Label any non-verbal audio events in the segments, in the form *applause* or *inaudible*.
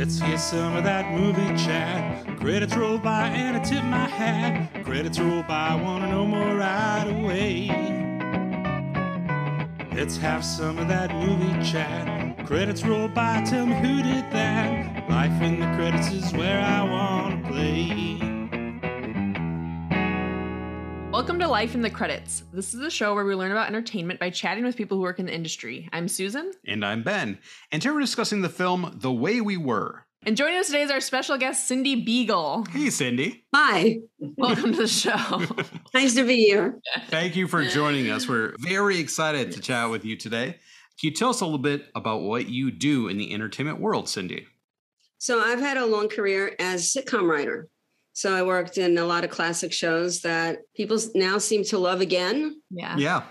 Let's hear some of that movie chat. Credits roll by and I tip my hat. Credits roll by, I wanna know more right away. Let's have some of that movie chat. Credits roll by, tell me who did that. Life in the credits is where I wanna play. Welcome to Life in the Credits. This is a show where we learn about entertainment by chatting with people who work in the industry. I'm Susan. And I'm Ben. And today we're discussing the film The Way We Were. And joining us today is our special guest, Cindy Begel. Hey, Cindy. Hi, Welcome to the show. *laughs* nice to be here. Thank you for joining us. We're very excited to chat with you today. Can you tell us a little bit about what you do in the entertainment world, Cindy? So, I've had a long career as a sitcom writer. So, I worked in a lot of classic shows that people now seem to love again. Yeah. Yeah.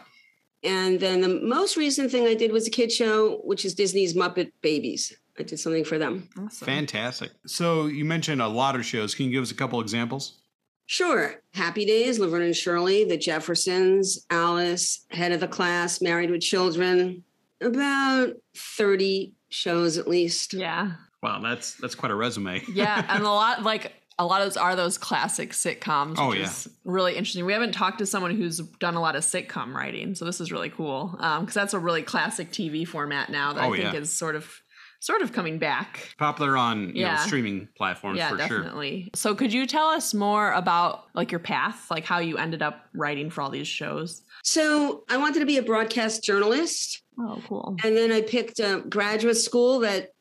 And then the most recent thing I did was a kid show, which is Disney's Muppet Babies. I did something for them. Awesome. Fantastic. So you mentioned a lot of shows. Can you give us a couple examples? Sure. Happy Days, Laverne and Shirley, The Jeffersons, Alice, Head of the Class, Married with Children. About 30 shows at least. Yeah. Wow, that's that's quite a resume. Yeah. And a lot, like, a lot of those are those classic sitcoms. Oh, which yeah. is really interesting. We haven't talked to someone who's done a lot of sitcom writing, so this is really cool um, because that's a really classic TV format now that Oh, I think yeah. is sort of sort of coming back. Popular on you Yeah. know streaming platforms yeah, for sure. So could you tell us more about like your path, like how you ended up writing for all these shows? So, I wanted to be a broadcast journalist. Oh, cool. And then I picked a graduate school that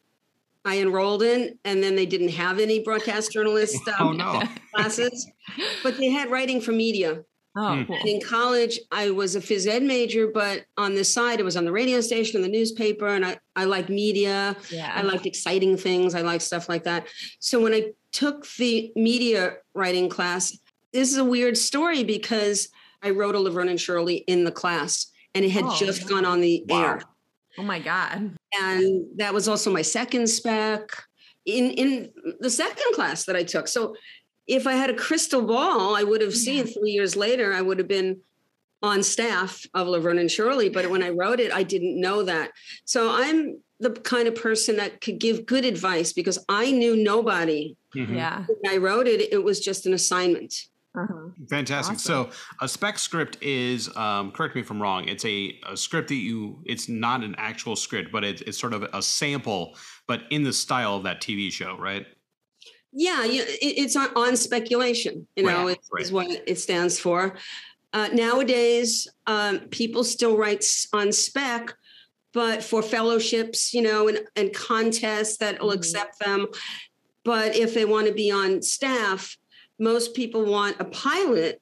I enrolled in, and then they didn't have any broadcast journalist *laughs* Oh um, no. classes, but they had writing for media. Oh, Hmm. cool. And in college, I was a phys ed major, but on the side, it was on the radio station, and the newspaper, and I, I like media. Yeah. I liked exciting things. I like stuff like that. So when I took the media writing class, this is a weird story because I wrote a Laverne and Shirley in the class, and it had Oh, just wow. gone on the Wow. air. oh my god. And that was also my second spec in in the second class that I took. So if I had a crystal ball, I would have seen three years later I would have been on staff of Laverne and Shirley. But when I wrote it, I didn't know that. So I'm the kind of person that could give good advice because I knew nobody. Mhm. Yeah. When I wrote it, it was just an assignment. Uh-huh. Fantastic. Awesome. So a spec script is, um, correct me if I'm wrong, it's a, a script that you, it's not an actual script, but it's, it's sort of a sample, but in the style of that TV show, right? Yeah, you, it, it's on, on speculation. You know, Right, is, right. is what it stands for. Uh, nowadays, um, people still write s- on spec, but for fellowships, you know, and, and contests that will Mhm. accept them. But if they want to be on staff, most people want a pilot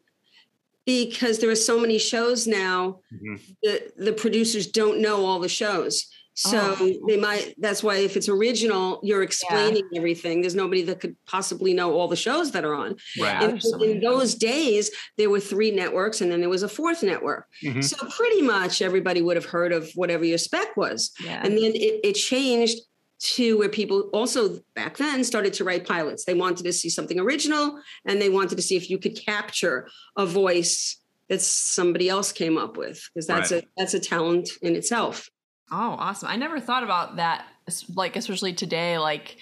because there are so many shows now. Mhm. The the producers don't know all the shows. So Oh. they might that's why if it's original, you're explaining everything. There's nobody that could possibly know all the shows that are on. Yeah, In, so in those days, there were three networks and then there was a fourth network. Mhm. So pretty much everybody would have heard of whatever your spec was. Yeah. And then it, it changed to where people also back then started to write pilots. They wanted to see something original and they wanted to see if you could capture a voice that somebody else came up with because that's Right. a that's a talent in itself. Oh, awesome. I never thought about that. Like, especially today, like,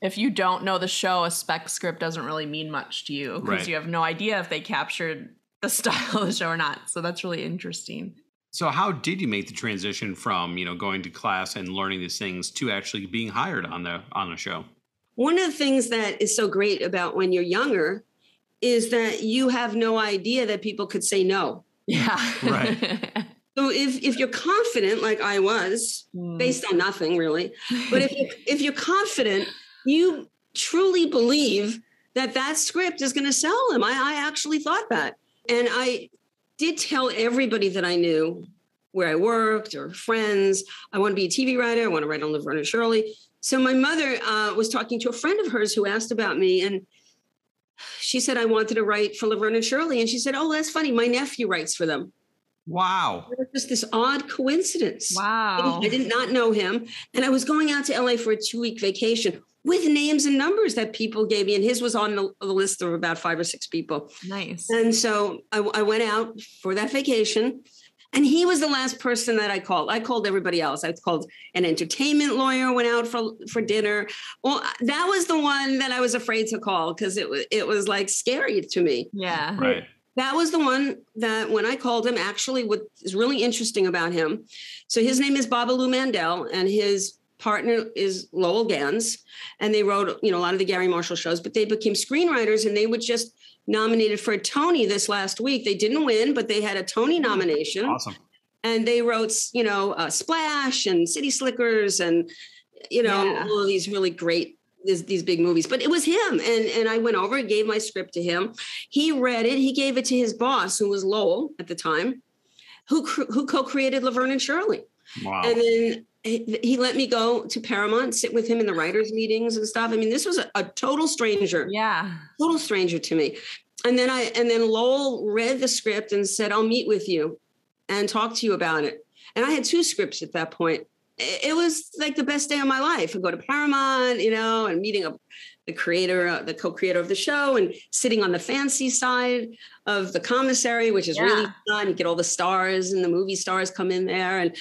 if you don't know the show, a spec script doesn't really mean much to you because Right. you have no idea if they captured the *laughs* style of the show or not. So that's really interesting. So how did you make the transition from, you know, going to class and learning these things to actually being hired on the, on the show? One of the things that is so great about when you're younger is that you have no idea that people could say no. Yeah. Right. *laughs* So if if you're confident, like I was, Mm. based on nothing really, but if you, if you're confident, you truly believe that that script is going to sell them. I, I actually thought that, and I did tell everybody that I knew where I worked or friends. I want to be a TV writer. I want to write on Laverne and Shirley. So my mother uh, was talking to a friend of hers who asked about me, and she said I wanted to write for Laverne and Shirley, and she said, "Oh, that's funny. My nephew writes for them." Wow. It was just this odd coincidence. wow. I did not know him. And I was going out to LA for a two week vacation with names and numbers that people gave me. And his was on the, the list of about five or six people. Nice. And so I, I went out for that vacation And he was the last person that I called. I called everybody else. I called an entertainment lawyer, went out for for dinner. Well, that was the one that I was afraid to call because it was it was like scary to me. Yeah. Right. That was the one that when I called him, actually, what is really interesting about him. So his name is Babaloo Mandel, and his partner is Lowell Ganz, and they wrote you know a lot of the Garry Marshall shows, but they became screenwriters, and they were just nominated for a Tony this last week. They didn't win, but they had a Tony nomination, Awesome. and they wrote you know uh, Splash and City Slickers, and you know Yeah. all of these really great. These, these big movies, but it was him, and and I went over and gave my script to him. He read it. He gave it to his boss, who was Lowell at the time, who who co-created Laverne and Shirley. Wow. And then he, he let me go to Paramount, sit with him in the writers' meetings and stuff. I mean, this was a, a total stranger, Yeah. total stranger to me. And then I and then Lowell read the script and said, "I'll meet with you and talk to you about it." And I had two scripts at that point. It it was like the best day of my life. I go to Paramount, you know, and meeting a, the creator, uh, the co-creator of the show, and sitting on the fancy side of the commissary, which is really fun. You get all the stars and the movie stars come in there, and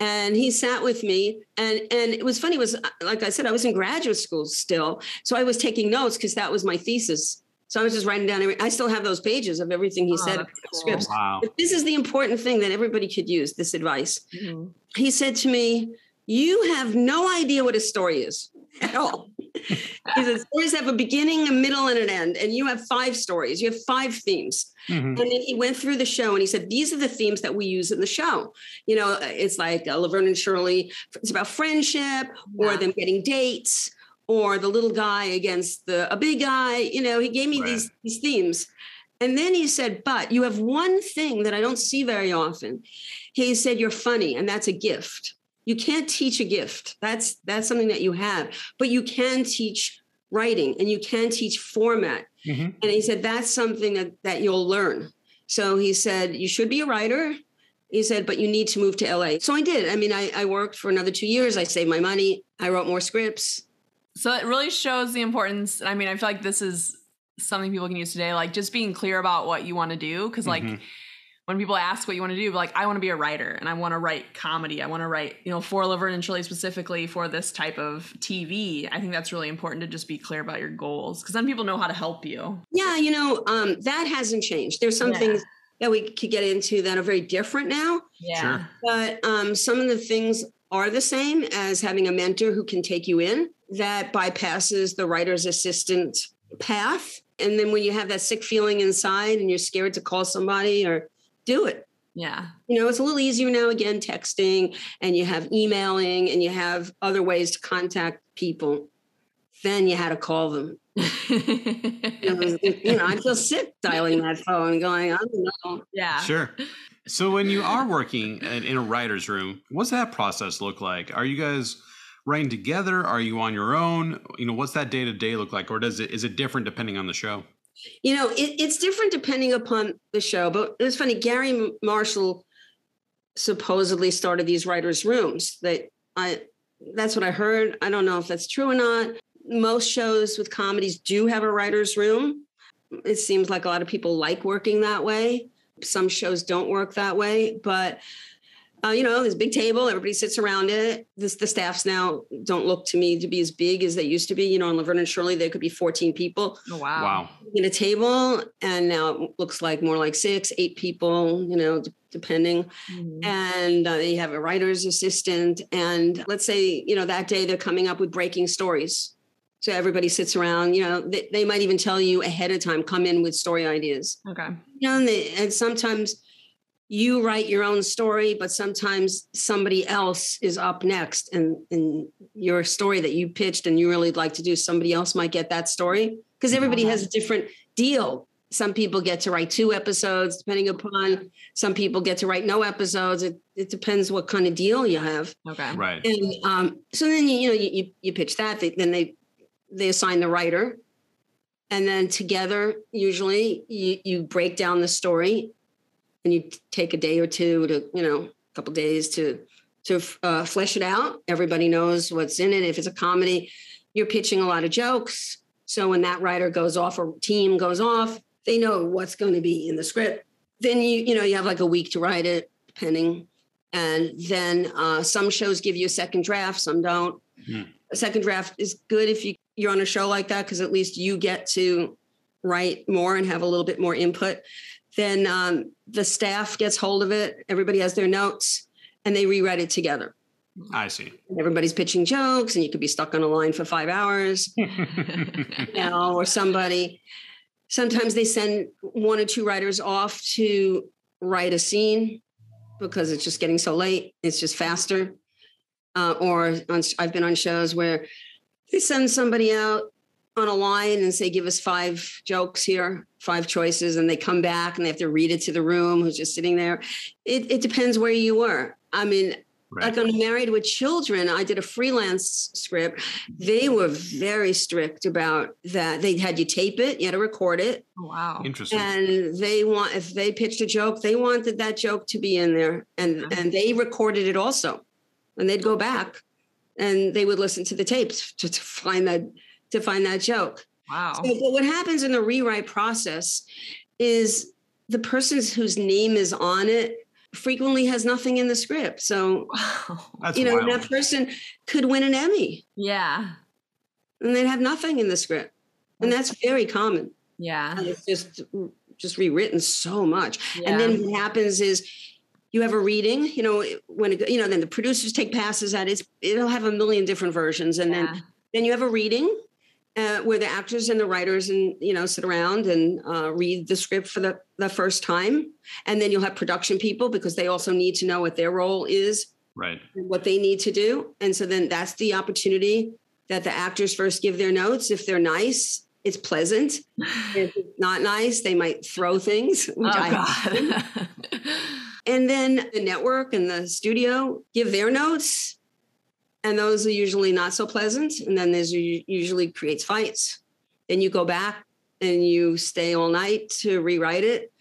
and he sat with me and and it was funny it was like i said i was in graduate school still so i was taking notes because that was my thesis so i was just writing down every, i still have those pages of everything he Oh, said that's cool. scripts wow. but this is the important thing that everybody could use this advice Mhm. he said to me you have no idea what a story is at all he says stories have a beginning a middle and an end and you have five stories you have five themes Mhm. and then he went through the show and he said, These are the themes that we use in the show. You know, it's like uh, Laverne and Shirley, it's about friendship or them getting dates or the little guy against the a big guy. You know, he gave me Right. these, these themes. And then he said, But you have one thing that I don't see very often. He said, You're funny, and that's a gift. You can't teach a gift. That's that's something that you have, but you can teach writing and you can teach format Mhm. and he said, that's something that, that you'll learn. So he said, you should be a writer. He said, but you need to move to LA. So I did. I mean, I, I worked for another two years. I saved my money. I wrote more scripts. So it really shows the importance. I mean, I feel like this is something people can use today, like just being clear about what you want to do. Because like Mhm. When people ask what you want to do, like I want to be a writer and I want to write comedy. I want to write, you know, for Laverne and Shirley specifically for this type of TV. I think that's really important to just be clear about your goals because then people know how to help you. Yeah, you know, um, that hasn't changed. There's some Yeah. things that we could get into that are very different now, Yeah. Sure. but um, some of the things are the same as having a mentor who can take you in that bypasses the writer's assistant path. And then when you have that sick feeling inside and you're scared to call somebody or do it, Yeah. you know, it's a little easier now again, texting and you have emailing and you have other ways to contact people. Then you had to call them. *laughs* You know, you know, I feel sick dialing that phone, going, I don't know. yeah. Sure. So when you are *laughs* working in, in a writer's room, what's that process look like? Are you guys writing together? Are you on your own? You know, what's that day to day look like, or does it is it different depending on the show? You know, it, it's different depending upon the show. But it's funny, Garry Marshall supposedly started these writers' rooms. That I that's what I heard. I don't know if that's true or not. Most shows with comedies do have a writer's room. It seems like a lot of people like working that way. Some shows don't work that way, but uh, you know, there's a big table, everybody sits around it. This the staffs now don't look to me to be as big as they used to be. You know, on Laverne and Shirley, there could be 14 people Oh, wow. Wow. in a table, and now it looks like more like six, eight people, you know, d- depending. Mhm. And uh, you have a writer's assistant, and let's say you know that day they're coming up with breaking stories. So everybody sits around. You know, they, they might even tell you ahead of time, come in with story ideas. Okay. You know, and, they, and sometimes you write your own story, but sometimes somebody else is up next, and and your story that you pitched and you really like to do, somebody else might get that story because everybody has a different deal. Some people get to write two episodes, depending upon. Some people get to write no episodes. It it depends what kind of deal you have. Okay. Right. And um, so then you, you know you, you you pitch that. They, then they they assign the writer, and then together usually you you break down the story, and you take a day or two to you know a couple days to to uh, flesh it out. Everybody knows what's in it. If it's a comedy, you're pitching a lot of jokes. So when that writer goes off or team goes off, they know what's going to be in the script. Then you you know you have like a week to write it penning. And then uh, some shows give you a second draft, some don't. Hmm. A second draft is good if you, you're on a show like that, because at least you get to write more and have a little bit more input. Then um, the staff gets hold of it, everybody has their notes, and they rewrite it together. I see. Everybody's pitching jokes, and you could be stuck on a line for five hours *laughs* you know, or somebody. Sometimes they send one or two writers off to write a scene because it's just getting so late. It's just faster. Uh, or on, I've been on shows where they send somebody out on a line and say, "Give us five jokes here, five choices," and they come back and they have to read it to the room who's just sitting there. It, it depends where you were. I mean, Right. like on Married with Children, I did a freelance script. They were very strict about that. They had you tape it, you had to record it, Oh, wow. Interesting. and they want if they pitched a joke, they wanted that joke to be in there, and Okay. and they recorded it also, and they'd go back, and they would listen to the tapes to, to find that to find that joke. Wow. So, but what happens in the rewrite process is the person whose name is on it frequently has nothing in the script. So That's you know wild. that person could win an emmy Yeah. and they'd have nothing in the script and that's very common Yeah. and it's just just rewritten so much Yeah. and then what happens is you have a reading you know when it, you know then the producers take passes at it it'll have a million different versions and yeah. then then you have a reading uh, where the actors and the writers and you know sit around and uh, read the script for the, the first time and then you'll have production people because they also need to know what their role is right. what they need to do. And so then that's the opportunity that the actors first give their notes. If they're nice, it's pleasant. *sighs* If it's not nice, they might throw things. *laughs* oh I, God. *laughs* and then the network and the studio give their notes. And those are usually not so pleasant. And then there's usually creates fights. Then you go back and you stay all night to rewrite it.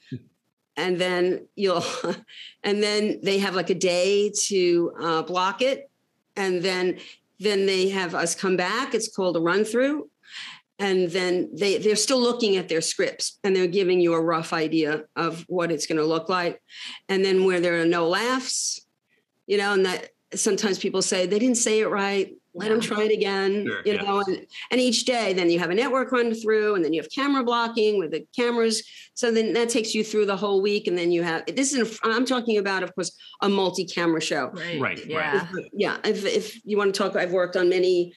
And then you'll, *laughs* and then they have like a day to uh, block it. And then, then they have us come back. It's called a run through. And then they, they're still looking at their scripts and they're giving you a rough idea of what it's going to look like and then where there are no laughs you know and that sometimes people say they didn't say it right let them try it again Sure, you yeah. know and, and each day then you have a network run through and then you have camera blocking with the cameras so then that takes you through the whole week and then you have this is i'm talking about of course a multi-camera show right. Right, Yeah. yeah if, if you want to talk i've worked on many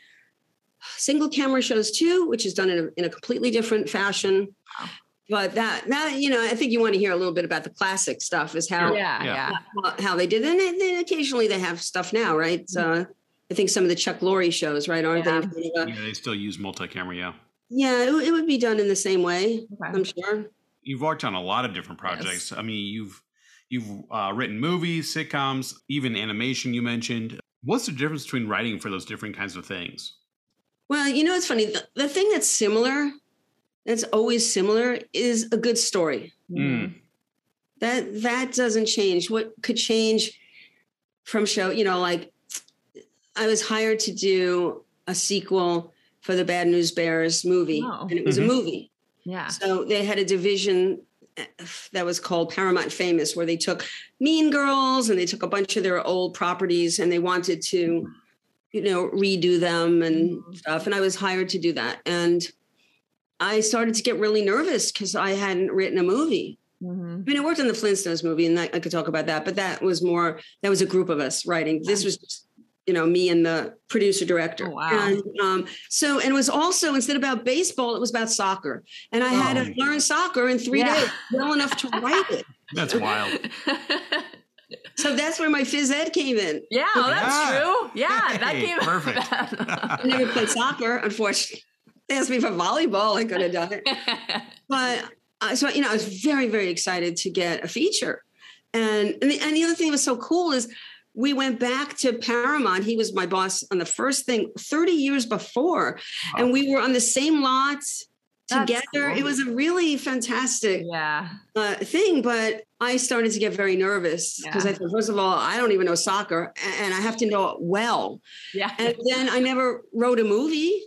single camera shows too which is done in a, in a completely different fashion Wow. But that that you know i think you want to hear a little bit about the classic stuff is how Yeah. Yeah. Yeah. how- how they did and then, then occasionally they have stuff now right uh, i think some of the chuck Lorre shows right aren't Yeah. they Yeah, they still use multi-camera. Yeah. yeah it, it would be done in the same way Okay. i'm sure You've worked on a lot of different projects. I mean, you've you've uh, written movies, sitcoms, even animation. You mentioned. What's the difference between writing for those different kinds of things? Well, you know, it's funny. The, the thing that's similar, that's always similar, is a good story. Mm. That that doesn't change. What could change from show? You know, like I was hired to do a sequel for the Bad News Bears movie, Oh. and it was Mhm. a movie. Yeah. So they had a division uh, that was called Paramount Famous, where they took Mean Girls and they took a bunch of their old properties and they wanted to, you know, redo them and Mhm. stuff. And I was hired to do that. And I started to get really nervous because I hadn't written a movie. Mhm. I mean, I worked on the Flintstones movie, and that, I could talk about that. But that was more that was a group of us writing. This was, just, you know, me and the producer director. Oh, wow. And um, so, and it was also instead about baseball, it was about soccer, and I had Oh. to learn soccer in three Yeah. days, well enough to write it. *laughs* That's wild. *laughs* So that's where my phys ed came in. yeah, well, that's Yeah. true. Yeah, that Hey, came *laughs* perfect. I never played soccer, unfortunately. They asked me for volleyball, I could have done it. *laughs* but uh, so you know, I was very, very excited to get a feature. And and the, and the other thing that was so cool is we went back to Paramount. He was my boss on the first thing 30 years before, and we were on the same lot That's together. It was a really fantastic yeah. uh, thing, but I started to get very nervous because Yeah. I thought, first of all, I don't even know soccer, and I have to know it well. Yeah. And then I never wrote a movie.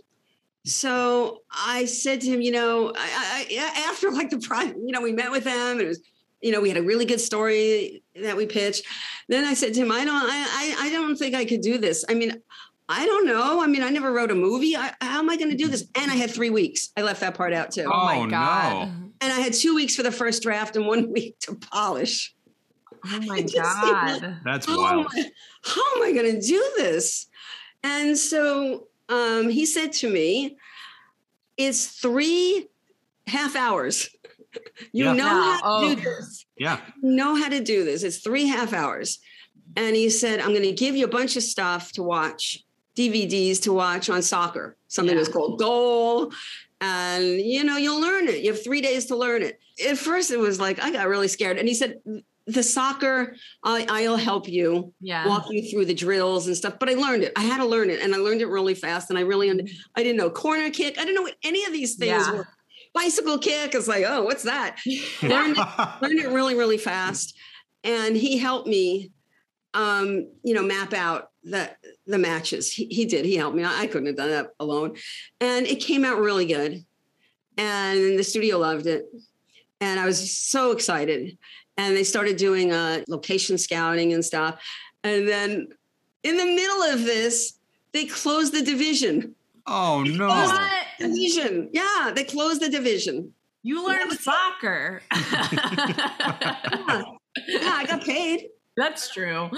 So I said to him, you know, I, I, I- after like the project, you know, we met with him and it was, you know, we had a really good story that we pitched. Then I said to him, I don't, I, I, I don't think I could do this. I mean, I don't know. I mean, I never wrote a movie. I, how am I going to do this? And I had three weeks. I left that part out too. Oh, oh my Oh, god. no. *laughs* And I had two weeks for the first draft and one *laughs* week to polish. Oh my *laughs* Just- god. That's How wild. am I, how am I going to do this? And so um, he said to me, it's three half hours. You Yeah. know Yeah. how to Oh. do this. Yeah. You know how to do this. It's three half hours. And he said, I'm going to give you a bunch of stuff to watch, DVDs to watch on soccer. Something Yeah. was called Goal. And, you know, you'll learn it. You have three days to learn it. At first, it was like, I got really scared. And he said, the soccer, I, I'll help you Yeah. walk you through the drills and stuff. But I learned it. I had to learn it, and I learned it really fast. And I really, I didn't know corner kick. I didn't know what any of these things Yeah. were. Bicycle kick is like, oh, what's that? *laughs* learned it, learned it really, really fast. And he helped me, um, you know, map out the the matches. He, he did. He helped me. I, I couldn't have done that alone. And it came out really good. And the studio loved it. And I was so excited. And they started doing uh, location scouting and stuff. And then in the middle of this, they closed the division. oh no. What? Division. Yeah, they closed the division. You learned soccer. *laughs* *laughs* Yeah, yeah I got paid. That's true.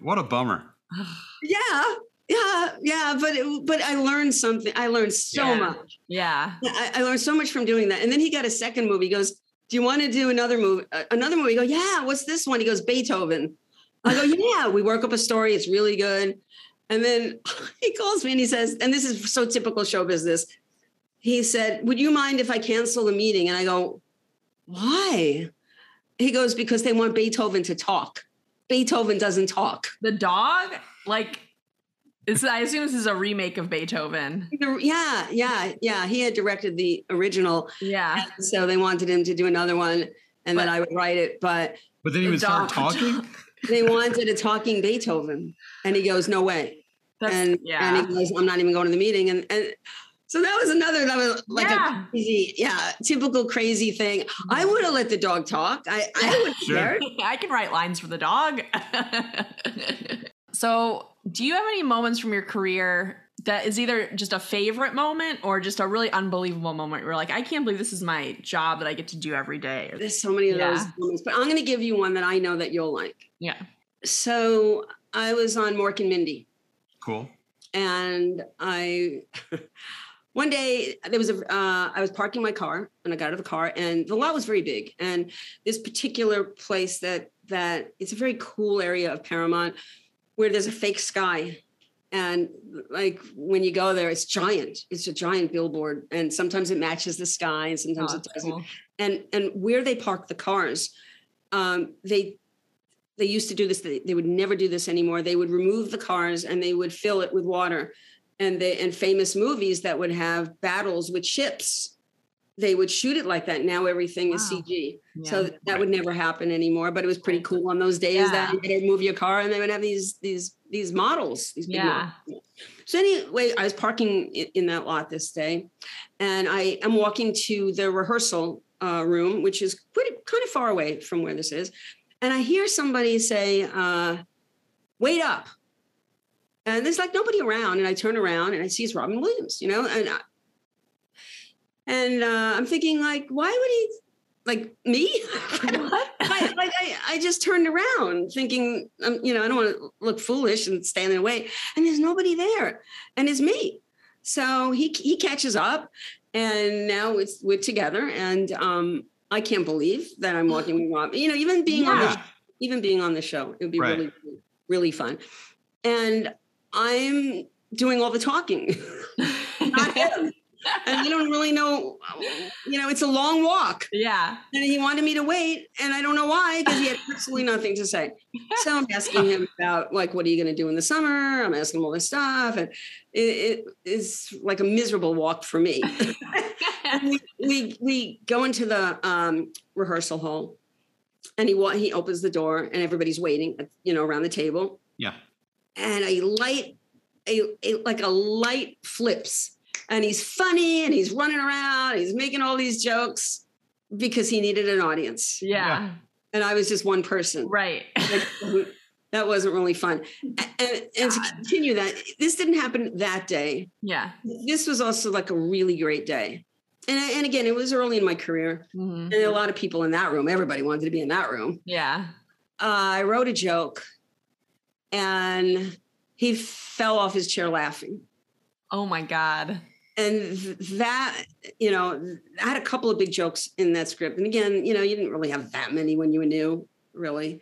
What a bummer. *sighs* Yeah, yeah, yeah. But it, but I learned something. I learned so Yeah. much. Yeah. I, I learned so much from doing that. And then he got a second movie. He goes, "Do you want to do another movie? Uh, another movie?" I go, "Yeah." What's this one? He goes, "Beethoven." I go, "Yeah." We work up a story. It's really good. And then *laughs* he calls me and he says, and this is so typical show business. He said, "Would you mind if I cancel the meeting?" And I go, "Why?" He goes, "Because they want Beethoven to talk. Beethoven doesn't talk." The dog, like, is I assume this is a remake of Beethoven. Yeah, yeah, yeah. He had directed the original, Yeah. so they wanted him to do another one, and then I would write it. But But then he would start talking. *laughs* they wanted a talking Beethoven, and he goes, "No way!" That's, and yeah. and he goes, "I'm not even going to the meeting." And and so that was another that was like Yeah. a crazy, yeah, typical crazy thing. I would have let the dog talk. I I would Sure. *laughs* I can write lines for the dog. *laughs* so, do you have any moments from your career that is either just a favorite moment or just a really unbelievable moment where you're like, I can't believe this is my job that I get to do every day? There's so many of those moments, but I'm going to give you one that I know that you'll like. Yeah. So I was on Mork and Mindy. Cool. and I *laughs* one day there was a uh, I was parking my car and I got out of the car and the lot was very big and this particular place that that it's a very cool area of Paramount where there's a fake sky. And like when you go there it's giant. It's a giant billboard and sometimes it matches the sky and sometimes Oh, it doesn't. cool. and and where they park the cars um, they they used to do this they, they would never do this anymore. They would remove the cars and they would fill it with water. And they and famous movies that would have battles with ships they would shoot it like that now everything is cg Yeah. so that would never happen anymore but it was pretty cool on those days that Yeah. they'd move your car and they would have these these these models these big Yeah. models. so anyway i was parking in, in that lot this day and i am walking to the rehearsal uh, room which is pretty kind of far away from where this is and i hear somebody say uh, wait up and there's like nobody around and i turn around and i see it's robin williams you know and I, and uh, i'm thinking like why would he like me? *laughs* I, like I, I just turned around thinking um, you know i don't want to look foolish and stand in the way. And there's nobody there and it's me. So he he catches up and now it's we're together and um i can't believe that i'm walking with rob. You know even being on the Yeah. even being on the show it would be Right. really really fun. And i'm doing all the talking *laughs* *laughs* and i don't really know you know it's a long walk. Yeah. and he wanted me to wait and i don't know why because he had absolutely nothing to say. So i'm asking him about like what are you going to do in the summer? I'm asking him all this stuff and it, it is like a miserable walk for me. *laughs* We, we we go into the um, rehearsal hall and he he opens the door and everybody's waiting you know around the table. Yeah. and a light a, a like a light flips and he's funny and he's running around he's making all these jokes because he needed an audience yeah. and I was just one person. Right. *laughs* that wasn't really fun. And, and to continue that, this didn't happen that day. yeah. This was also like a really great day. And, and again, it was early in my career. Mhm. And a lot of people in that room, everybody wanted to be in that room. Yeah. Uh, I wrote a joke and he fell off his chair laughing. Oh my God. And that you know i had a couple of big jokes in that script and again you know you didn't really have that many when you were new really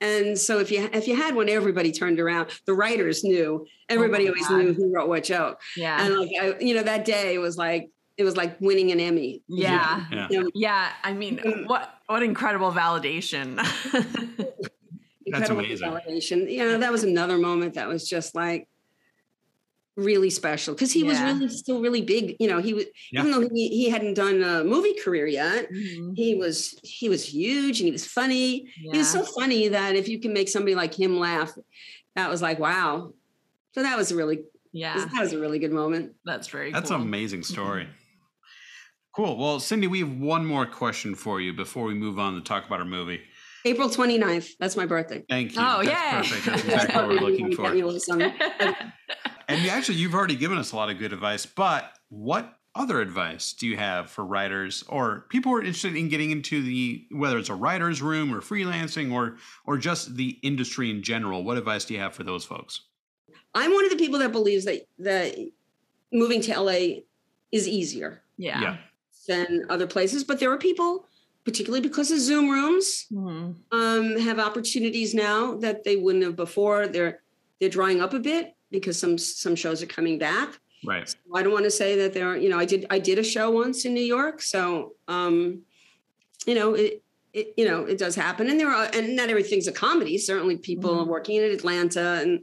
and so if you if you had one everybody turned around the writers knew everybody my always God. knew who wrote what joke Yeah. and like I, you know that day was like it was like winning an emmy yeah. Yeah. You know, Yeah. I mean, Mm. what what incredible validation. incredible amazing. validation. you know that was another moment that was just like really special because he was really still really big you know he was Yeah. even though he, he hadn't done a movie career yet Mhm. he was he was huge and he was funny he was so funny that if you can make somebody like him laugh that was like wow so that was a really yeah. that was a really good moment That's very That's cool. an amazing story. Cool. Well, Cindy, we have one more question for you before we move on to talk about our movie. april 29th that's my birthday Thank you. Oh, That's yay. perfect. That's *laughs* exactly what we're looking for. *laughs* And actually, you've already given us a lot of good advice, but what other advice do you have for writers or people who are interested in getting into the whether it's a writer's room or freelancing or or just the industry in general? What advice do you have for those folks? i'm one of the people that believes that that moving to la is easier yeah. Yeah. than other places but there are people particularly because of zoom rooms Mhm. um, have opportunities now that they wouldn't have before they're they're drying up a bit because some some shows are coming back Right. I don't want to say that there are, you know, I did I did a show once in New York, so um, you know, it, it you know, it does happen, and there are, and not everything's a comedy. Certainly, people Mhm. are working in Atlanta and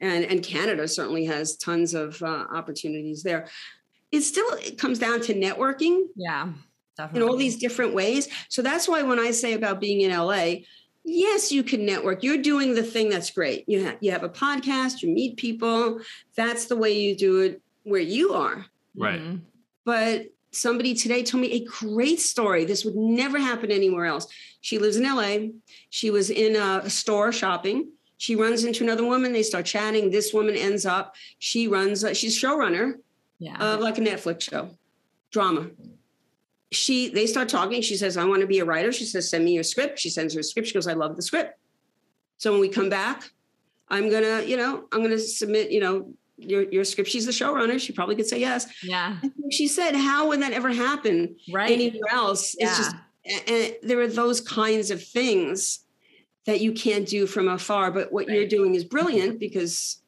and and Canada certainly has tons of uh, opportunities there. It still it comes down to networking Yeah. Definitely. in all these different ways. So that's why when I say about being in LA, yes, you can network. You're doing the thing that's great. You have you have a podcast, you meet people. That's the way you do it where you are. Right. Mhm. But somebody today told me a great story. This would never happen anywhere else. She lives in LA. She was in a store shopping. She runs into another woman. They start chatting. This woman ends up. She runs. She's showrunner Yeah. of like a Netflix show, drama. She they start talking. She says, "I want to be a writer." She says, "Send me your script." She sends her a script. She goes, "I love the script." So when we come back, I'm gonna, you know, I'm gonna submit, you know, your your script. She's the showrunner. She probably could say yes. yeah. She said, "How would that ever happen Right. anywhere else?" yeah. It's just and and there are those kinds of things that you can't do from afar. But what you're doing is brilliant because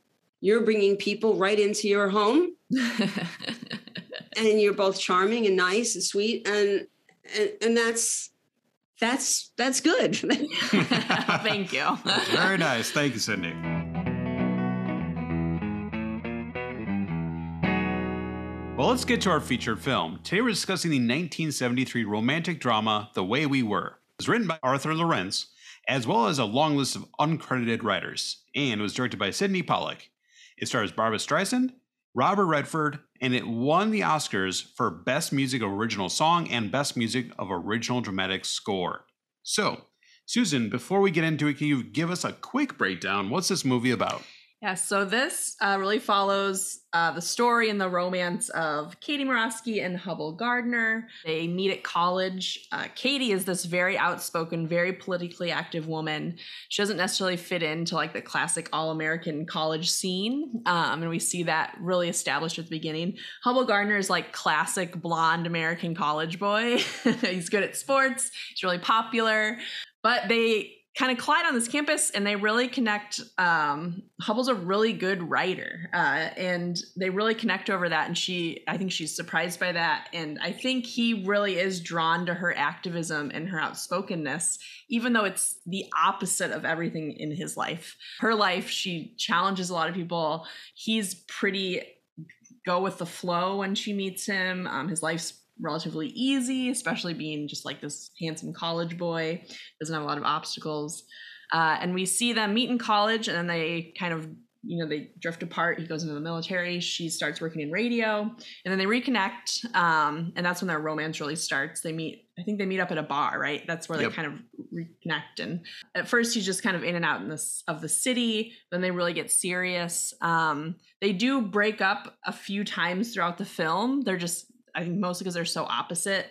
you're bringing people right into your home *laughs* and you're both charming and nice and sweet and and, and that's that's that's good *laughs* Thank you. Very nice. Thank you, Cindy. Well, let's get to our featured film. Today we're discussing the 1973 romantic drama The Way We Were. It was written by Arthur Laurents, as well as a long list of uncredited writers, and was directed by Sydney Pollack. It stars Barbra Streisand, Robert Redford, and it won the Oscars for Best Music Original Song and Best Music of Original Dramatic Score. So, Susan, before we get into it, can you give us a quick breakdown? What's this movie about? Yeah, so this uh, really follows uh, the story and the romance of Katie Morosky and Hubbell Gardiner. They meet at college. Uh, Katie is this very outspoken, very politically active woman. She doesn't necessarily fit into like the classic all American college scene. Um, and we see that really established at the beginning. Hubbell Gardiner is like classic blonde American college boy. *laughs* He's good at sports, he's really popular, but they kind of collide on this campus and they really connect um hubbell's a really good writer uh and they really connect over that and she i think she's surprised by that and i think he really is drawn to her activism and her outspokenness even though it's the opposite of everything in his life. Her life she challenges a lot of people. He's pretty go with the flow when she meets him. Um, his life's relatively easy especially being just like this handsome college boy. Doesn't have a lot of obstacles. Uh, and we see them meet in college and then they kind of you know they drift apart. He goes into the military. She starts working in radio. And then they reconnect um, and that's when their romance really starts. They meet i think they meet up at a bar right? That's where Yep. they kind of reconnect. And at first he's just kind of in and out in this of the city. Then they really get serious. Um, they do break up a few times throughout the film. They're just i think mostly because they're so opposite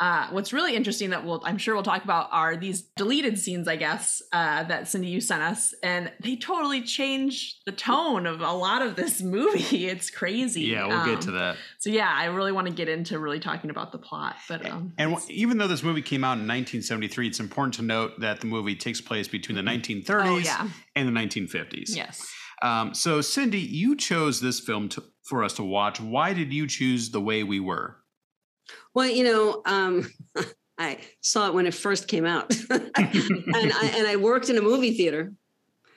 uh, what's really interesting that we'll I'm sure we'll talk about are these deleted scenes, I guess, uh, that Cindy you sent us, and they totally change the tone of a lot of this *laughs* movie. It's crazy. Yeah, we'll get to Um, that. So yeah, I really want to get into really talking about the plot, but um, And w- even though this movie came out in 1973, it's important to note that the movie takes place between the 1930s oh yeah, and the 1950s. yes. Um, so, Cindy, you chose this film to, for us to watch. Why did you choose The Way We Were? Well, you know, um, *laughs* I saw it when it first came out, *laughs* and I and I worked in a movie theater,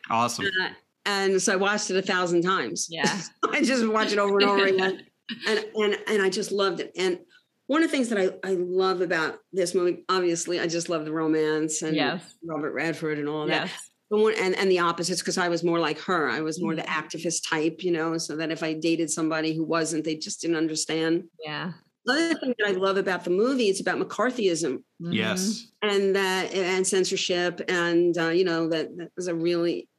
Awesome. uh, and so I watched it a thousand times. Yeah. *laughs* I just watch it over and over again, and and and I just loved it. And one of the things that I I love about this movie, obviously, I just love the romance and Yes. Robert Redford and all of that. Yes. But one, and and the opposites because I was more like her. I was more the Mhm. activist type, you know. So that if I dated somebody who wasn't, they just didn't understand. Yeah. The other thing that I love about the movie is about McCarthyism Mhm. Yes. and that and censorship and uh, you know that, that was a really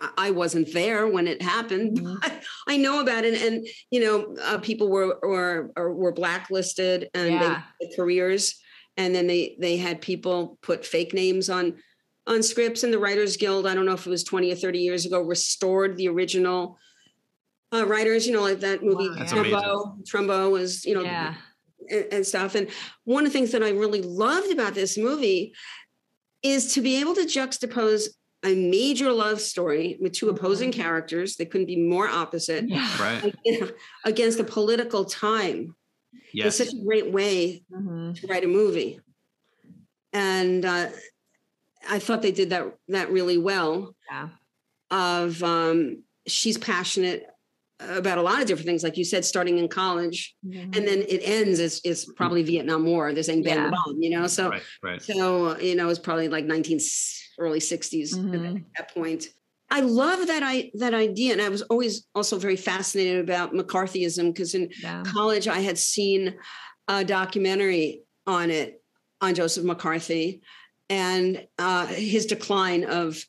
I- I wasn't there when it happened. *laughs* Mhm. but I know about it, and you know, uh, people were or, or were blacklisted and Yeah. they had careers, and then they they had people put fake names on on scripts, and the Writers Guild. I don't know if it was twenty or thirty years ago, restored the original uh, writers. You know, like that movie Wow. That's Trumbo. Trumbo was you know Yeah. and, and stuff. And one of the things that I really loved about this movie is to be able to juxtapose a major love story with two opposing characters that couldn't be more opposite Yeah. Right. against a political time. Yes. It's such a great way Mhm. to write a movie. And uh, I thought they did that that really well. Yeah. Of um, she's passionate about a lot of different things, like you said, starting in college, Mhm. and then it ends as is probably Vietnam War. They're saying ban Yeah. the bomb, you know. So Right. Right. so you know, it's probably like 19 early 60s at that- Mhm. that point. I love that I that idea, and I was always also very fascinated about McCarthyism because in Yeah. college I had seen a documentary on it on Joseph McCarthy and uh, his decline of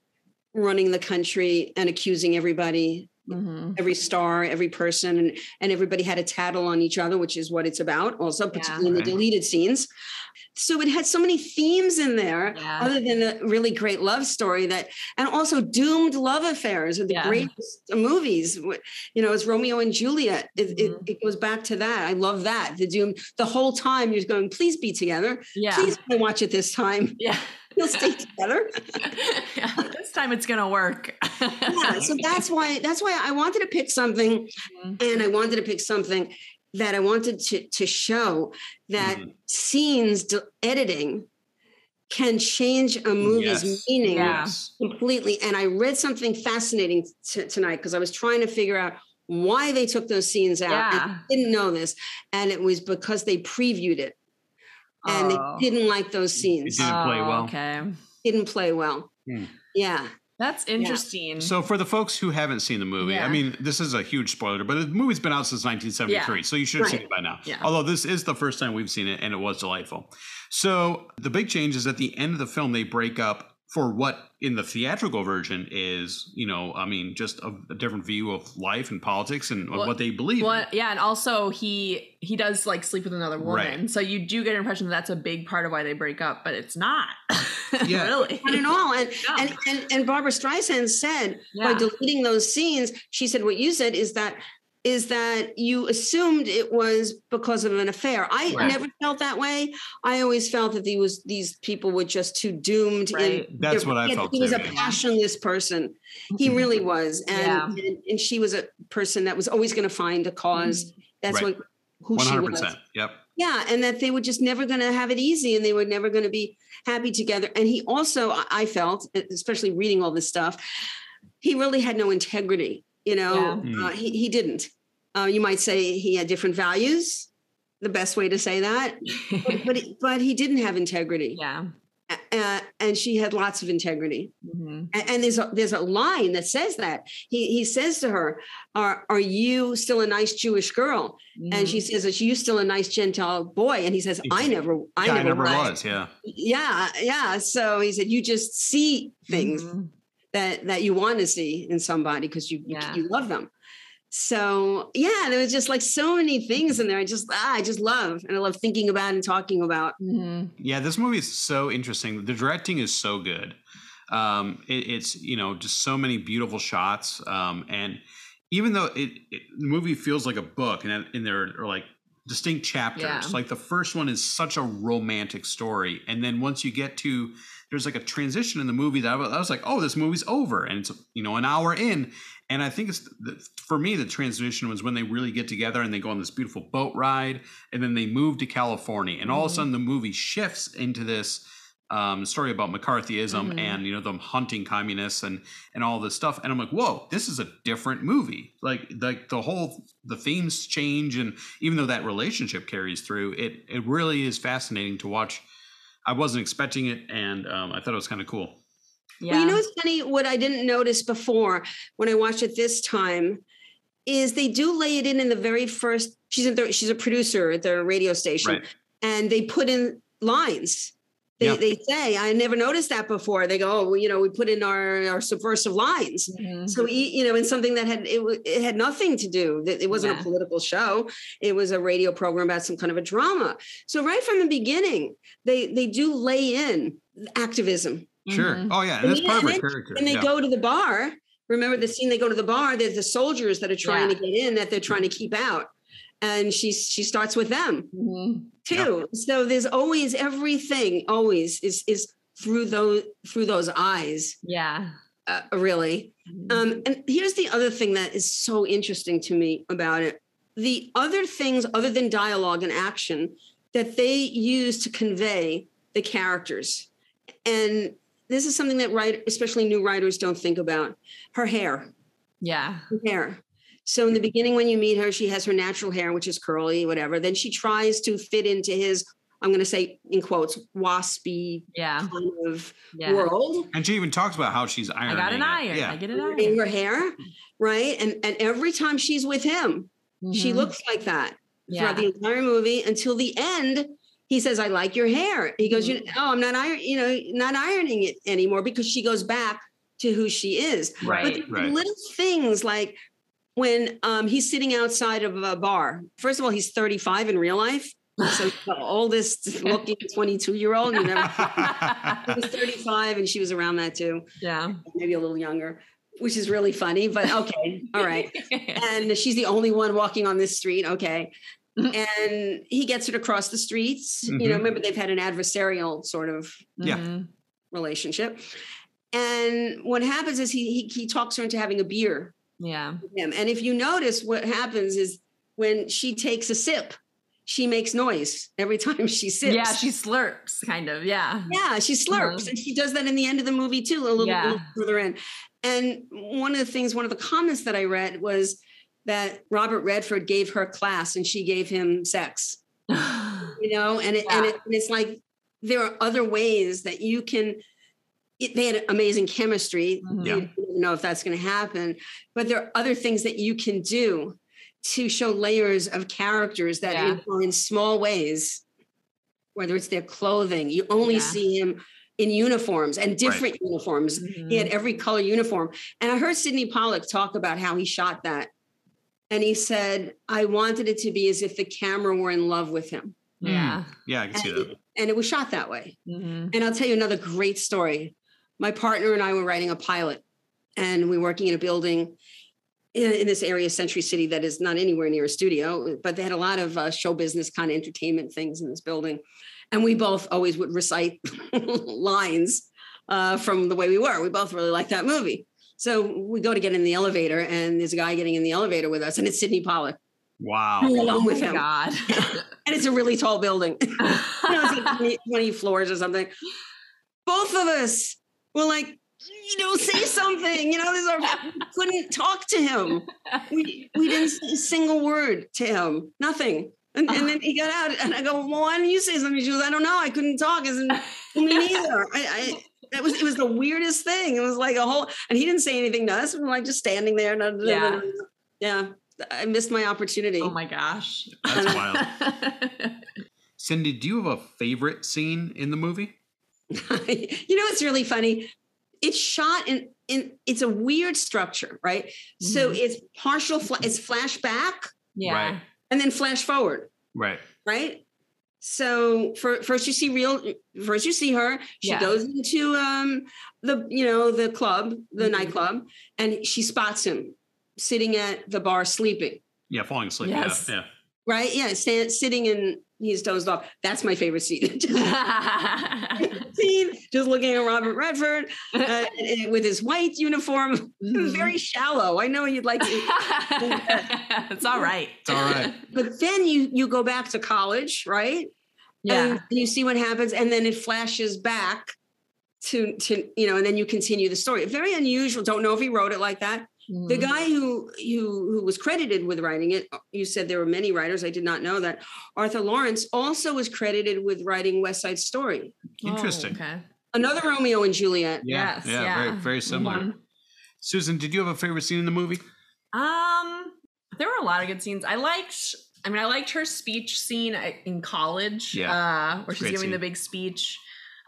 running the country and accusing everybody Mhm. every star, every person, and, and everybody had a tattle on each other, which is what it's about, also, particularly in the deleted scenes. So it had so many themes in there, Yeah. other than a really great love story that, and also doomed love affairs are the Yeah. greatest movies. You know, it's Romeo and Juliet. It, it, Mhm. it goes back to that. I love that. The doom, the whole time you're going, please be together. Yeah. Please watch it this time. *laughs* Yeah. *laughs* You'll stay together. *laughs* yeah. This time it's gonna work. yeah so that's why that's why i wanted to pick something Mhm. and i wanted to pick something that i wanted to to show that Mhm. scenes d- editing can change a movie's Yes. meaning Yeah. Completely and i read something fascinating t- tonight because i was trying to figure out why they took those scenes out Yeah. I didn't know this and it was because they previewed it and Oh. they didn't like those scenes didn't play Oh, well. Okay. didn't play well Hmm. yeah That's interesting. So, for the folks who haven't seen the movie, Yeah. I mean, this is a huge spoiler, but the movie's been out since 1973, so you should have seen it by now. Yeah. Although this is the first time we've seen it, and it was delightful. So, the big change is at the end of the film, they break up for what in the theatrical version is, you know, I mean, just a, a different view of life and politics and Well- what they believe. well, in. yeah, and also he he does like sleep with another woman, Right. so you do get an impression that that's a big part of why they break up, but it's not. *laughs* Yeah. really. not at all. And, *laughs* No. and and and Barbra Streisand said by deleting those scenes, she said what you said is that is that you assumed it was because of an affair. I Right. never felt that way. I always felt that he was these people were just too doomed. Right. In, That's what I he- felt He was too, a passionless person. He mm-hmm. really was, and Yeah. and, and she was a person that was always going to find a cause. Mm-hmm. That's Right. what who she was. 100%. Yep. Yeah, and that they were just never going to have it easy and they were never going to be happy together. And he also, I- I felt, especially reading all this stuff, he really had no integrity. You know, Yeah. uh, he, he didn't. Uh, you might say he had different values, the best way to say that, but, but, he, but he didn't have integrity. *laughs* yeah. Uh, and she had lots of integrity. Mhm. And, and there's a, there's a line that says that he he says to her, "Are are you still a nice Jewish girl?" And she says, "Are you still a nice Gentile boy?" And he says, "I never, I Yeah, never, I never was." was. Yeah. Yeah, yeah. So he said, "You just see things Mhm. That that you want to see in somebody because you you- Yeah. you love them." So yeah, there was just like so many things in there. I just ah, I just love and I love thinking about and talking about. Mhm. Yeah, this movie is so interesting. The directing is so good. Um, it, it's you know just so many beautiful shots, um, and even though it, it the movie feels like a book, and and there are like distinct chapters. Yeah. Like the first one is such a romantic story, and then once you get to there's like a transition in the movie that I was, I was like, oh, this movie's over, and it's you know an hour in, and I think it's the, for me the transition was when they really get together and they go on this beautiful boat ride, and then they move to California, and all of a Mhm. sudden the movie shifts into this um, story about McCarthyism Mhm. and you know them hunting communists and and all this stuff, and I'm like, whoa, this is a different movie. Like like the whole the themes change, and even though that relationship carries through, it it really is fascinating to watch. I wasn't expecting it, and um, I thought it was kind of cool. Yeah. Well, you know what's funny? What I didn't notice before when I watched it this time is they do lay it in in the very first. She's a she's a producer at the radio station, Right. and they put in lines. They, Yeah. they say, I never noticed that before. They go, oh, well, you know, we put in our, our subversive lines. Mhm. So you know, in something that had it, it had nothing to do. that It wasn't Yeah. a political show. It was a radio program about some kind of a drama. So right from the beginning, they they do lay in activism. Sure. Mhm. Oh yeah, and And that's yeah, part of and her character. And they yeah. go to the bar. Remember the scene? They go to the bar. There's the soldiers that are trying Yeah. to get in that they're trying to keep out, and she she starts with them Mhm. too. So there's always everything. Always is is through those through those eyes. Yeah. Uh, really. Mhm. Um, and here's the other thing that is so interesting to me about it. The other things, other than dialogue and action, that they use to convey the characters. And this is something that write, especially new writers don't think about. Her hair. yeah. Her hair. So in the beginning, when you meet her, she has her natural hair, which is curly, whatever. Then she tries to fit into his, I'm going to say in quotes, waspy Yeah. kind of Yeah. world. And she even talks about how she's ironing. I got an it. iron. Yeah. I get an in her hair, right? And and every time she's with him, she Mhm. looks like that Yeah. throughout the entire movie until the end. He says, "I like your hair." He goes, "You Mm-hmm. know, oh, I'm not iron, you know, not ironing it anymore because she goes back to who she is." Right. But right. little things like when um, he's sitting outside of a bar. First of all, he's 35 in real life, so the oldest *laughs* looking 22 year old. You know, *laughs* he was 35, and she was around that too yeah. maybe a little younger, which is really funny, but okay, all right. *laughs* And she's the only one walking on this street, okay. Mhm. And he gets her to cross the streets. You know, Mhm. remember they've had an adversarial sort of Yeah. Mhm. relationship. And what happens is he, he he talks her into having a beer Yeah. him. And if you notice, what happens is when she takes a sip, she makes noise every *laughs* time she sips. Yeah. She slurps, kind of. Yeah. Yeah, she slurps, Mhm. and she does that in the end of the movie too, a little, Yeah. little further in. And one of the things, one of the comments that I read was that Robert Redford gave her class, and she gave him sex. *sighs* You know, and it, and, it, and it's like there are other ways that you can. It, they had amazing chemistry. Mhm. Yeah. You don't know if that's going to happen, but there are other things that you can do to show layers of characters that Yeah. are in small ways, whether it's their clothing. You only Yeah. see him in uniforms and different uniforms. He had Mhm. every color uniform. And I heard Sydney Pollack talk about how he shot that. And he said, I wanted it to be as if the camera were in love with him. Yeah. Yeah, I can see And, that. and it was shot that way. Mhm. And I'll tell you another great story. My partner and I were writing a pilot, and we were working in a building in, in this area, Century City, that is not anywhere near a studio, but they had a lot of uh, show business kind of entertainment things in this building. And we both always would recite *laughs* lines uh, from the way we were. We both really liked that movie. So we go to get in the elevator, and there's a guy getting in the elevator with us, and it's Sydney Pollack. Wow. We're along Oh with him. God. *laughs* And it's a really tall building. *laughs* you know, it's like 20, 20 floors or something. Both of us were like, you know, say something. You know, this is our, we couldn't talk to him. *laughs* We, we didn't say a single word to him. Nothing. And, and then he got out, and I go, "Well, why didn't you say something?" She goes, "I don't know. I couldn't talk. Isn't me neither." I, I that was it was the weirdest thing. It was like a whole, and he didn't say anything to us. We were like just standing there. Yeah. yeah. I missed my opportunity. Oh my gosh. That's *laughs* wild. *laughs* Cindy, do you have a favorite scene in the movie? *laughs* you know, it's really funny. It's shot in in it's a weird structure, right? So Mhm. it's partial, fla- it's flashback yeah. Right. and then flash forward. Right. right? So for, first you see real first you see her. She Yeah. goes into um the you know the club, the Mhm. nightclub, and she spots him sitting at the bar sleeping. Yeah, falling asleep. Yes. Yeah. Right? Yeah, stand, sitting and he's dozed off. That's my favorite scene. *laughs* *laughs* scene, just looking at Robert Redford *laughs* uh, with his white uniform. It was *laughs* Mhm. very shallow. I know you'd like to, *laughs* it's all right. It's all right. but then you you go back to college, right? Yeah. and you see what happens and then it flashes back to to you know and then you continue the story very unusual don't know if he wrote it like that the Mhm. guy who who who was credited with writing it you said there were many writers i did not know that arthur laurents also was credited with writing west side story Interesting. Oh, okay. another romeo and juliet Yeah. Yes, yeah, yeah. Very, very similar. Mhm. Susan, did you have a favorite scene in the movie? Um, there were a lot of good scenes. I liked. I mean, I liked her speech scene in college. Yeah. uh, where she's Great giving the big speech.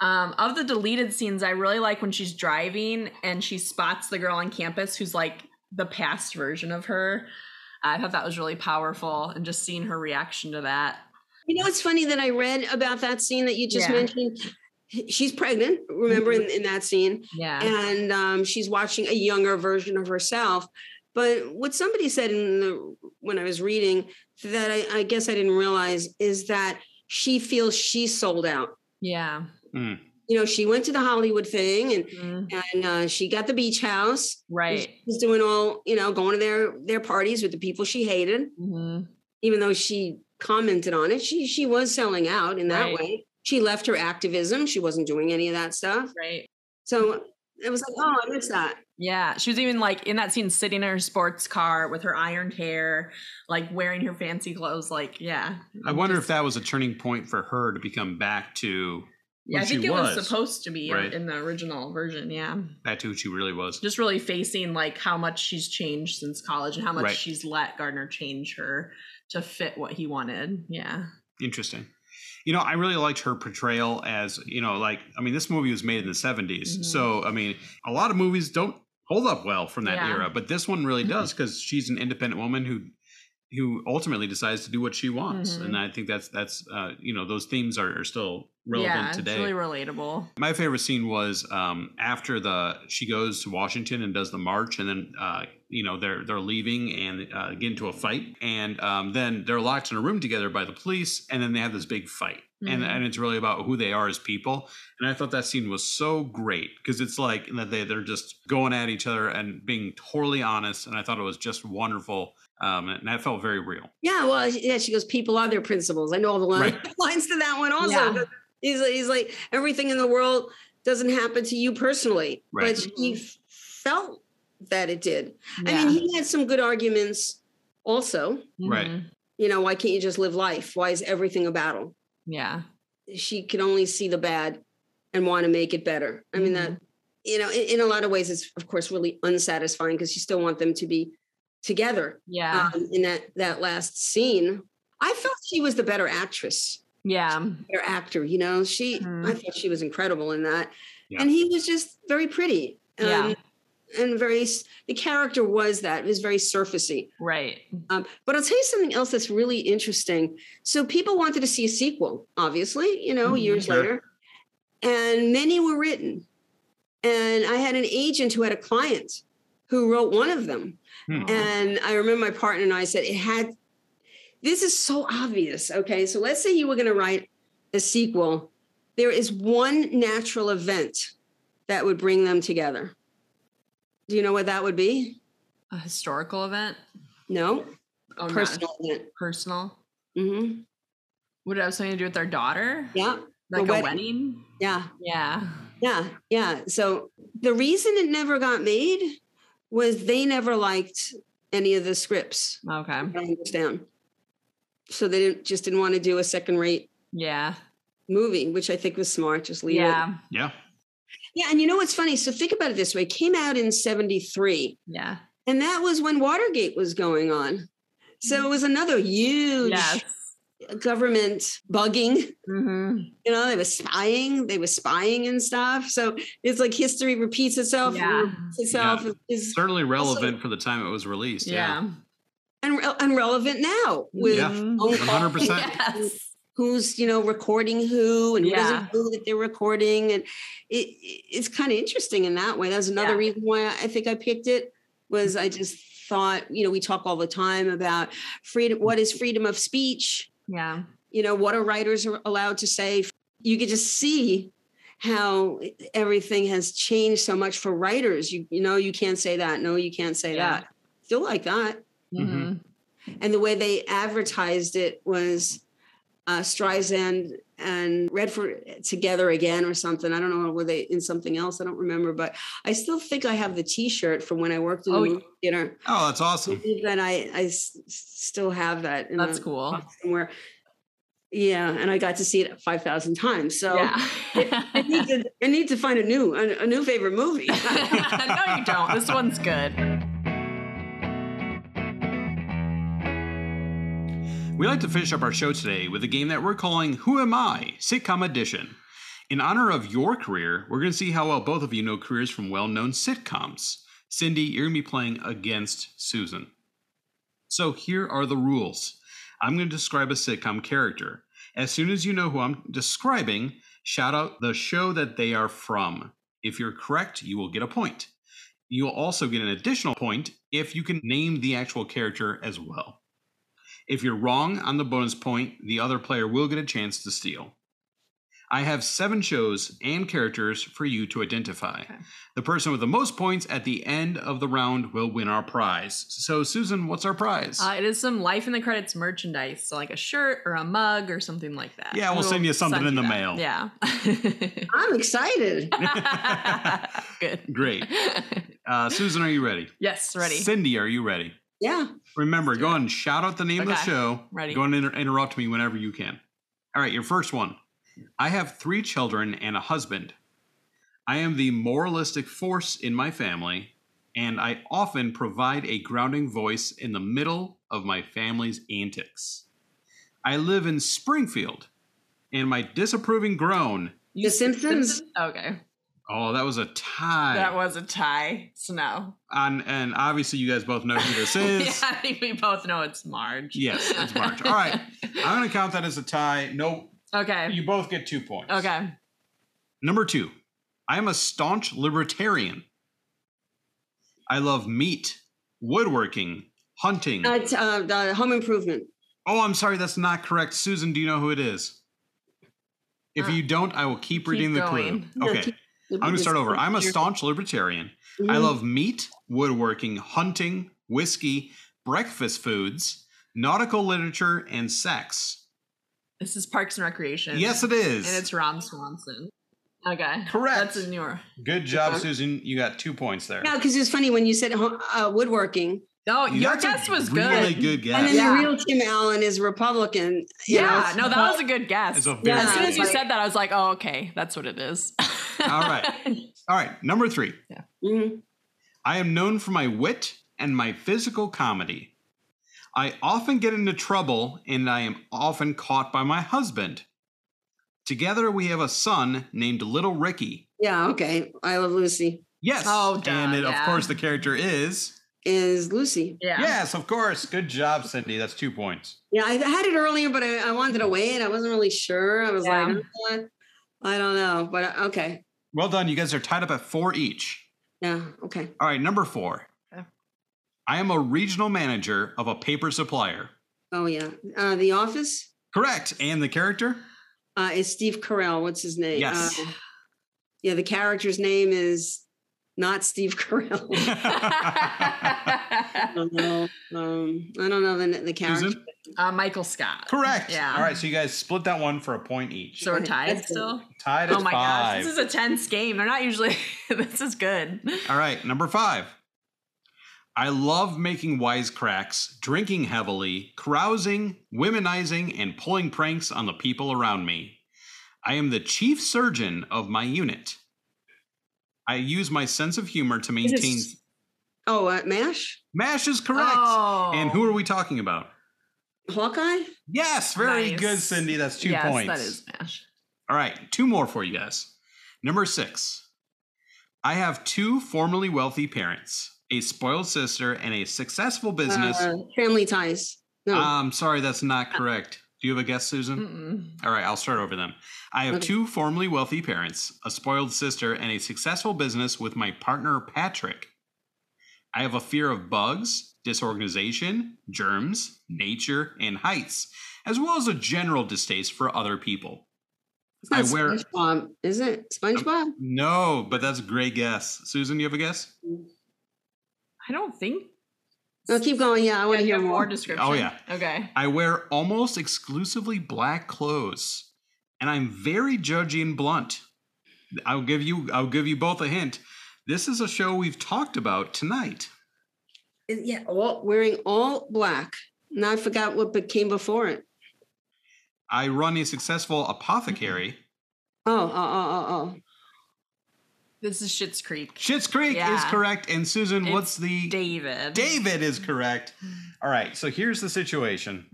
Um, of the deleted scenes, I really like when she's driving and she spots the girl on campus who's like the past version of her. I thought that was really powerful, and just seeing her reaction to that. you know it's funny that i read about that scene that you just Yeah. mentioned she's pregnant remember in, in that scene Yeah, and um, she's watching a younger version of herself. But what somebody said in the when I was reading that I, I guess I didn't realize is that she feels she's sold out. yeah, You know, she went to the Hollywood thing and Mhm. and uh, she got the beach house. right. She's doing all you know, going to their their parties with the people she hated, hmm even though she commented on it. She she was selling out in that Right. way. She left her activism. She wasn't doing any of that stuff. Right. So it was like, oh, I missed that. Yeah, she was even like in that scene, sitting in her sports car with her ironed hair, like wearing her fancy clothes. Like, yeah, I wonder if that was a turning point for her to become back to yeah, I who she think it was. was. supposed to be in- Right. in the original version. Yeah, back to who she really was. just really facing like how much she's changed since college and how much Right. she's let Gardiner change her to fit what he wanted. Yeah, Interesting. You know, I really liked her portrayal as, you know, like, I mean, this movie was made in the 70s. Mhm. So, I mean, a lot of movies don't hold up well from that Yeah. era, but this one really does because she's an independent woman who who ultimately decides to do what she wants. Mhm. And I think that's that's uh, you know, those themes are, are still relevant yeah, today. really relatable. My favorite scene was um, after the she goes to Washington and does the march, and then uh, you know they're they're leaving and uh, get into a fight, and um, then they're locked in a room together by the police, and then they have this big fight, and Mhm. and it's really about who they are as people, and I thought that scene was so great because it's like that they they're just going at each other and being totally honest, and I thought it was just wonderful, um, and that felt very real. Yeah, well, yeah, she goes, people are their principles. I know all the line, Right. *laughs* lines to that one also. Yeah. but He's, he's like, everything in the world doesn't happen to you personally, Right. but he felt that it did. Yeah. I mean, he had some good arguments also. Right. Mhm. You know, why can't you just live life? Why is everything a battle? Yeah. She can only see the bad and want to make it better. I mean, that, Mm-hmm. you know, in, in a lot of ways, it's of course really unsatisfying because you still want them to be together Yeah. um, in that that last scene. I felt she was the better actress, yeah. better actor. You know, she Mhm. I thought she was incredible in that, Yeah. and he was just very pretty. Um, Yeah. And very, the character was that it was very surfacey. Right. Um, but I'll tell you something else that's really interesting. So people wanted to see a sequel, obviously, you know, Mhm. years Sure. later, and many were written. And I had an agent who had a client who wrote one of them. Hmm. And I remember my partner and I said, it had, this is so obvious. Okay. So let's say you were going to write a sequel. There is one natural event that would bring them together. Do you know what that would be? A historical event. No, Oh, not personal event. personal. hmm Would it have something to do with their daughter? Yeah. Like a wedding. wedding? Yeah. Yeah. Yeah. Yeah. So the reason it never got made was they never liked any of the scripts. Okay. I understand. so they didn't just didn't want to do a second rate Yeah. movie, which I think was smart. Just leave it. Yeah. Yeah. Yeah, and you know what's funny? So think about it this way: it came out in '73, Yeah. and that was when Watergate was going on. So it was another huge Yes. Government bugging. hmm You know, they were spying, they were spying and stuff. So it's like history repeats itself, Yeah. repeats itself. Is Certainly relevant for the time it was released. Yeah. Yeah. and, re- and relevant now with Yeah. Mhm. phone calls 100%. Yes. who's you know recording who and who Yeah. doesn't know that they're recording and it, it- it's kind of interesting in that way that's another Yeah. reason why i think i picked it was i just thought you know we talk all the time about freedom what is freedom of speech Yeah. you know what are writers allowed to say? You could just see how everything has changed so much for writers. You you know you can't say that. No you can't say Yeah. that. Still like that. Hmm and the way they advertised it was uh, Streisand and Redford together again or something. I don't know were they in something else. I don't remember, but I still think I have the T-shirt from when I worked in oh, the Oh, movie theater. Oh, that's awesome. believe that I I s- still have that. In That's a cool. box somewhere. Yeah, and I got to see it five thousand times. So yeah. I, need to, I need to find a new a, a new favorite movie. *laughs* no, you don't. This one's good. We like to finish up our show today with a game that we're calling Who Am I? Sitcom Edition. In honor of your career, we're going to see how well both of you know careers from well known sitcoms. Cindy, you're going to be playing against Susan. So here are the rules I'm going to describe a sitcom character. As soon as you know who I'm describing, shout out the show that they are from. If you're correct, you will get a point. You'll also get an additional point if you can name the actual character as well. If you're wrong on the bonus point, the other player will get a chance to steal. I have seven shows and characters for you to identify. Okay. The person with the most points at the end of the round will win our prize. So, Susan, what's our prize? Uh, it is some Life in the Credits merchandise, so like a shirt or a mug or something like that. Yeah, we'll send you something in the that. mail. Yeah. *laughs* I'm excited. *laughs* Good. Great. *laughs* Uh, Susan, are you ready? Yes, ready. Cindy, are you ready? Yeah. Remember, go and shout out the name of the show. Ready. Go and inter- interrupt me whenever you can. All right, your first one. I have three children and a husband. I am the moralistic force in my family, and I often provide a grounding voice in the middle of my family's antics. I live in Springfield, and my disapproving groan. The Simpsons? Okay. Oh, that was a tie. That was a tie. Snow. no. and, and obviously, you guys both know who this *laughs* is. yeah, I think we both know it's Marge. Yes, it's *laughs* Marge. All right. I'm going to count that as a tie. No, Okay. you both get two points. Okay. Number two, I am a staunch libertarian. I love meat, woodworking, hunting. Uh, uh, the Home Improvement. oh, I'm sorry, that's not correct. Susan, do you know who it is? If Uh, you don't, I will keep reading the going. clue. Okay, I'm going to start over. I'm a staunch libertarian. I Mhm. love meat, woodworking, hunting, whiskey, breakfast foods, nautical literature, and sex. This is Parks and Recreation. Yes, it is. And it's Ron Swanson. Okay. Correct. That's in your. Good job, Susan. You got two points there. No, because it's funny when you said uh, woodworking, Oh, your guess was good. Really good guess. and then Yeah. the real Tim Allen is Republican. you Yeah, know, no, that was a good guess. It's a Yeah, as soon as you said that, I was like, oh, okay, that's what it is. *laughs* All right. All right, number three. Mhm. I am known for my wit and my physical comedy. I often get into trouble and I am often caught by my husband. Together we have a son named Little Ricky. Yeah, okay. I love Lucy. Yes. Oh, duh, and it, of course the character is. Is Lucy. yeah. Yes, of course. Good job, Cindy. That's two points. Yeah, I had it earlier, but I, I wanted to wait. I wasn't really sure. I was Yeah. like, "Uh, I don't know, but uh, okay. Well done. You guys are tied up at four each. Yeah, okay. All right, number four. Okay. I am a regional manager of a paper supplier. Oh yeah, uh, The Office. Correct. And the character? Uh, is Steve Carell. What's his name? Yes. Uh, yeah, the character's name is not Steve *laughs* Carell. *laughs* I don't know. Um, I don't know the the character. Susan? uh, Michael Scott. Correct. Yeah. All right, so you guys split that one for a point each. So we're tied still. Tied at Oh my five. gosh, this is a tense game. They're not usually. *laughs* this is good. All right, number five. I love making wisecracks, drinking heavily, carousing, womenizing, and pulling pranks on the people around me. I am the chief surgeon of my unit. I use my sense of humor to maintain. it- Oh, uh, Mash? Mash is correct. Oh. And who are we talking about? Hawkeye? Yes, very Nice. good, Cindy. That's two yes, points. that is Mash. All right, two more for you guys. Number six. I have two formerly wealthy parents, a spoiled sister, and a successful business. Uh, family ties. No. um, I'm sorry, that's not correct. Do you have a guess, Susan? All right, I'll start over then. I have Okay. two formerly wealthy parents, a spoiled sister, and a successful business with my partner, Patrick. I have a fear of bugs, disorganization, germs, nature, and heights, as well as a general distaste for other people. it's not I wear- SpongeBob, is it? SpongeBob? No, but that's a great guess. Susan, you have a guess? I don't think. No, keep going. Yeah, I want to you hear have more. description. Oh, yeah. Okay. I wear almost exclusively black clothes, and I'm very judgy and blunt. I'll give you I'll give you both a hint. This is a show we've talked about tonight. Yeah, all, wearing all black. Now I forgot what came before it. I run a successful apothecary. Oh, oh, oh, oh, oh. This is Schitt's Creek. Schitt's Creek is correct. And Susan, It's what's the David. David is correct. All right, so here's the situation.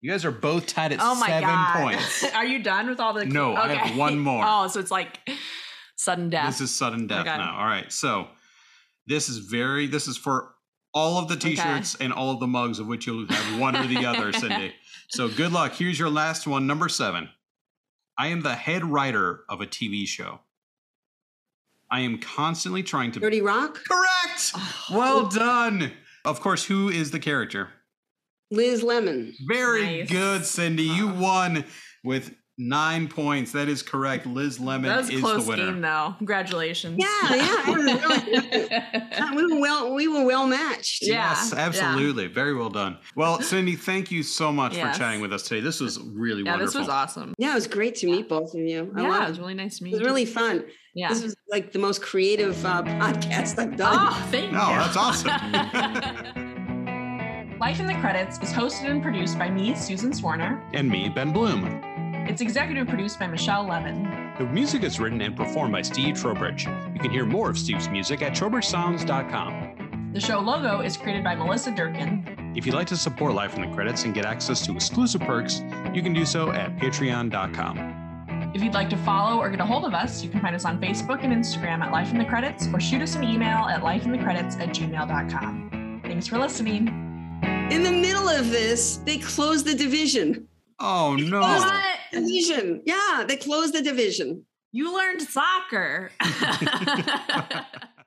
You guys are both tied at Oh my seven god. points. *laughs* Are you done with all the? No, I have one more. *laughs* Oh, so it's like sudden death. This is sudden death Okay. now. All right. So this is very this is for all of the t-shirts and all of the mugs of which you'll have one or the other, Cindy. *laughs* So good luck. Here's your last one, number seven. I am the head writer of a TV show. I am constantly trying to 30 Rock? correct. Oh. Well done. Of course, who is the character? Liz Lemon. Very Nice. good, Cindy. You won with nine points. That is correct. Liz Lemon that was is close the winner. game, though. Congratulations. Yeah, yeah. it was really- we were well we were well matched. Yeah, Yes, yeah. absolutely. Very well done. Well, *laughs* Cindy, thank you so much Yes. for chatting with us today. This was really Yeah, wonderful. this was awesome. Yeah, it was great to meet both of you. I yeah, loved it was really nice to meet you. It was you. really fun. yeah. This was like the most creative uh, podcast I've done. Oh, thank you. No, you. that's awesome. *laughs* Life in the Credits is hosted and produced by me, Susan Swarner. and me, Ben Bloom. It's executive produced by Michelle Levin. The music is written and performed by Steve Trowbridge. You can hear more of Steve's music at trowbridgesounds.com. The show logo is created by Melissa Durkin. If you'd like to support Life in the Credits and get access to exclusive perks, you can do so at patreon.com. If you'd like to follow or get a hold of us, you can find us on Facebook and Instagram at Life in the Credits or shoot us an email at lifeinthecredits at gmail.com. Thanks for listening. In the middle of this, they closed the division. Oh, no. What? Division. Yeah, they closed the division. You learned soccer. *laughs* *laughs*